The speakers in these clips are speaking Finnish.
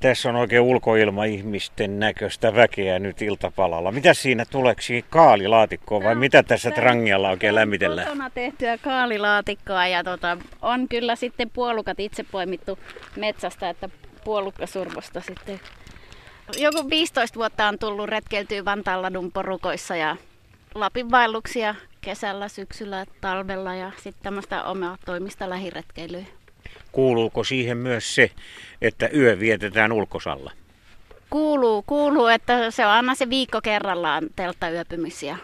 Tässä on oikein ulkoilma-ihmisten näköistä väkeä nyt iltapalalla. Mitä siinä tuleeksi kaalilaatikkoa vai no, mitä tässä trangialla oikein lämmitellään? Kotona tehtyä kaalilaatikkoa ja tota, on kyllä sitten puolukat itse poimittu metsästä, että puolukkasurvosta sitten. Joku 15 vuotta on tullut retkeiltyä Vantaaladun porukoissa ja Lapin vaelluksia kesällä, syksyllä, talvella ja sitten tämmöistä omaa toimista lähiretkeilyä. Kuuluuko siihen myös se, että yö vietetään ulkosalla? Kuuluu, kuuluu, että se on aina se viikko kerrallaan telttayöpymisiä.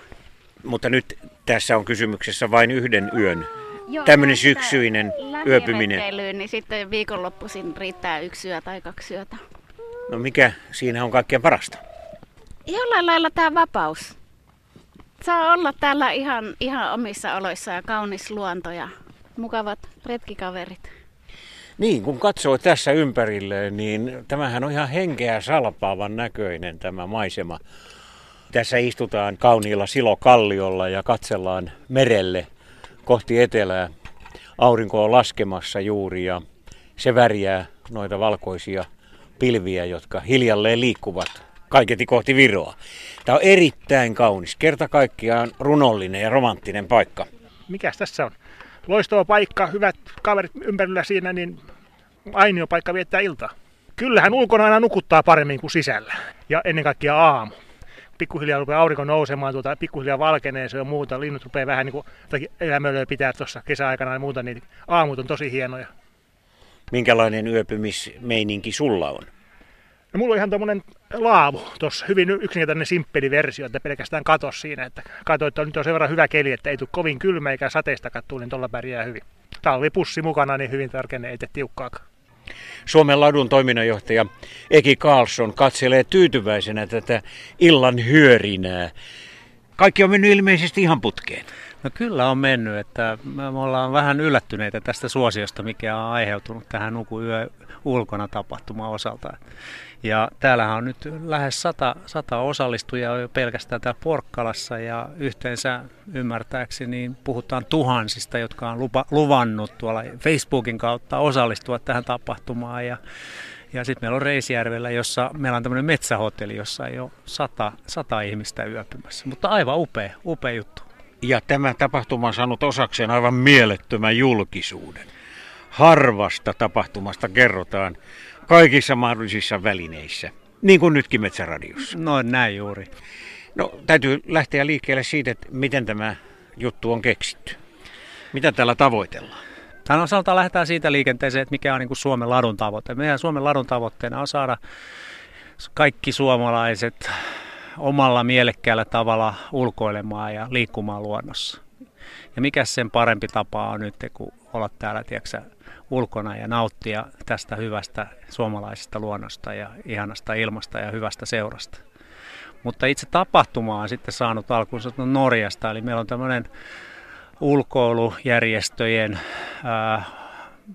Mutta nyt tässä on kysymyksessä vain yhden yön, Joo, tämmöinen syksyinen yöpyminen. niin sitten viikonloppuisin riittää yksi yö tai kaksi yötä. No mikä siinä on kaikkein parasta? Jollain lailla tämä vapaus. Saa olla täällä ihan, ihan omissa oloissa ja kaunis luonto ja mukavat retkikaverit. Niin, kun katsoo tässä ympärille, niin tämähän on ihan henkeä salpaavan näköinen tämä maisema. Tässä istutaan kauniilla silokalliolla ja katsellaan merelle kohti etelää. Aurinko on laskemassa juuri ja se värjää noita valkoisia pilviä, jotka hiljalleen liikkuvat kaiketi kohti Viroa. Tämä on erittäin kaunis, kerta kaikkiaan runollinen ja romanttinen paikka. Mikäs tässä on? Loistava paikka, hyvät kaverit ympärillä siinä, niin ainio paikka viettää iltaa. Kyllähän ulkona aina nukuttaa paremmin kuin sisällä. Ja ennen kaikkea aamu. Pikkuhiljaa rupeaa aurinko nousemaan, tuota, pikkuhiljaa valkenee se on muuta. Linnut rupeaa vähän niin kuin elämöille pitää tuossa kesäaikana ja muuta, niin aamut on tosi hienoja. Minkälainen yöpymismeininki sulla on? No mulla on ihan tommonen laavu tuossa, hyvin yksinkertainen simppeli versio, että pelkästään katos siinä, että katsoin, että nyt on sen verran hyvä keli, että ei tule kovin kylmä eikä sateista kattua, niin tuolla pärjää hyvin. Talvipussi mukana, niin hyvin tarkenne, ei tiukkaakaan. Suomen ladun toiminnanjohtaja Eki Karlsson katselee tyytyväisenä tätä illan hyörinää. Kaikki on mennyt ilmeisesti ihan putkeen. No kyllä on mennyt, että me ollaan vähän yllättyneitä tästä suosiosta, mikä on aiheutunut tähän Nuku yö ulkona tapahtuma osalta. Ja täällähän on nyt lähes sata, sata osallistujaa jo pelkästään täällä Porkkalassa ja yhteensä ymmärtääkseni niin puhutaan tuhansista, jotka on lupa, luvannut tuolla Facebookin kautta osallistua tähän tapahtumaan. Ja, ja sitten meillä on Reisjärvellä, jossa meillä on tämmöinen metsähotelli, jossa ei ole sata, sata ihmistä yöpymässä. Mutta aivan upea, upea juttu. Ja tämä tapahtuma on saanut osakseen aivan mielettömän julkisuuden. Harvasta tapahtumasta kerrotaan kaikissa mahdollisissa välineissä, niin kuin nytkin Metsäradiossa. No näin juuri. No täytyy lähteä liikkeelle siitä, että miten tämä juttu on keksitty. Mitä täällä tavoitellaan? Tämän osalta lähdetään siitä liikenteeseen, että mikä on niin kuin Suomen ladun tavoite. Meidän Suomen ladun tavoitteena on saada kaikki suomalaiset omalla mielekkäällä tavalla ulkoilemaan ja liikkumaan luonnossa. Ja mikä sen parempi tapa on nyt, kun olla täällä tiedätkö, ulkona ja nauttia tästä hyvästä suomalaisesta luonnosta ja ihanasta ilmasta ja hyvästä seurasta. Mutta itse tapahtuma on sitten saanut alkuunsa Norjasta, eli meillä on tämmöinen ulkoilujärjestöjen ää,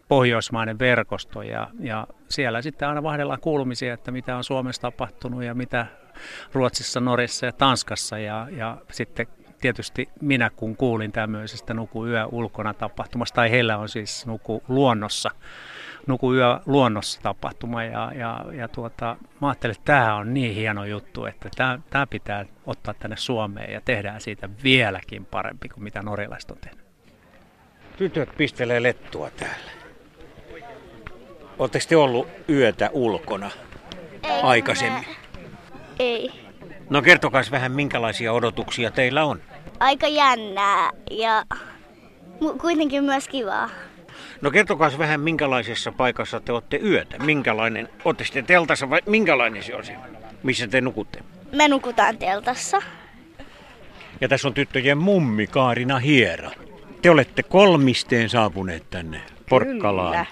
pohjoismainen verkosto ja, ja siellä sitten aina vaihdellaan kuulumisia, että mitä on Suomessa tapahtunut ja mitä Ruotsissa, Norjassa ja Tanskassa ja, ja sitten tietysti minä kun kuulin tämmöisestä Nuku yö ulkona tapahtumasta, tai heillä on siis Nuku luonnossa, Nuku yö luonnossa tapahtuma, ja, ja, ja tuota, mä ajattelin, että tämä on niin hieno juttu, että tämä, tämä pitää ottaa tänne Suomeen ja tehdään siitä vieläkin parempi kuin mitä norjalaiset on tehnyt. Tytöt pistelee lettua täällä. Oletteko te ollut yötä ulkona Ei, aikaisemmin? Ei. No kertokaa vähän, minkälaisia odotuksia teillä on? Aika jännää ja kuitenkin myös kivaa. No kertokaa vähän, minkälaisessa paikassa te olette yötä. Minkälainen, olette sitten teltassa vai minkälainen se on se, missä te nukutte? Me nukutaan teltassa. Ja tässä on tyttöjen mummi Kaarina Hiera. Te olette kolmisteen saapuneet tänne Porkkalaan. Kyllä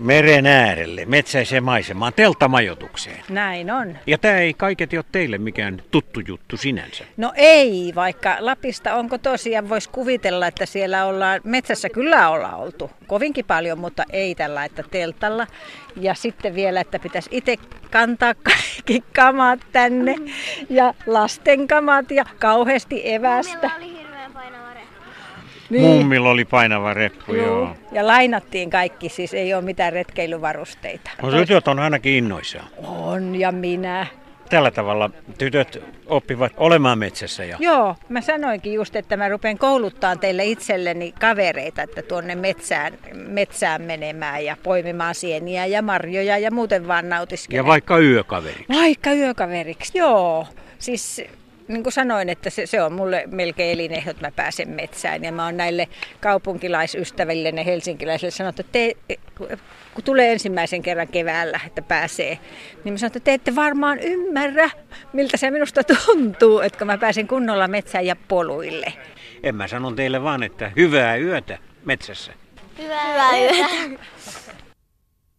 meren äärelle, metsäiseen maisemaan, teltamajoitukseen. Näin on. Ja tämä ei kaiketi ole teille mikään tuttu juttu sinänsä. No ei, vaikka Lapista onko tosiaan, voisi kuvitella, että siellä ollaan, metsässä kyllä ollaan oltu kovinkin paljon, mutta ei tällä, että teltalla. Ja sitten vielä, että pitäisi itse kantaa kaikki kamat tänne ja lasten kamat ja kauheasti evästä. oli hirveän painava Niin. Mummilla oli painava reppu, joo. joo. Ja lainattiin kaikki, siis ei ole mitään retkeilyvarusteita. No tytöt on ainakin innoissaan. On, ja minä. Tällä tavalla tytöt oppivat olemaan metsässä. Ja... Joo, mä sanoinkin just, että mä rupean kouluttaa teille itselleni kavereita, että tuonne metsään, metsään menemään ja poimimaan sieniä ja marjoja ja muuten vaan nautiskelemaan. Ja vaikka yökaveriksi. Vaikka yökaveriksi, joo. Siis niin kuin sanoin, että se, se on mulle melkein elinehto, että mä pääsen metsään. Ja mä oon näille kaupunkilaisystäville, ne helsinkiläisille sanonut, että te, kun tulee ensimmäisen kerran keväällä, että pääsee, niin mä sanon, että te ette varmaan ymmärrä, miltä se minusta tuntuu, että mä pääsen kunnolla metsään ja poluille. En mä sanon teille vaan, että hyvää yötä metsässä. Hyvää, hyvää yötä.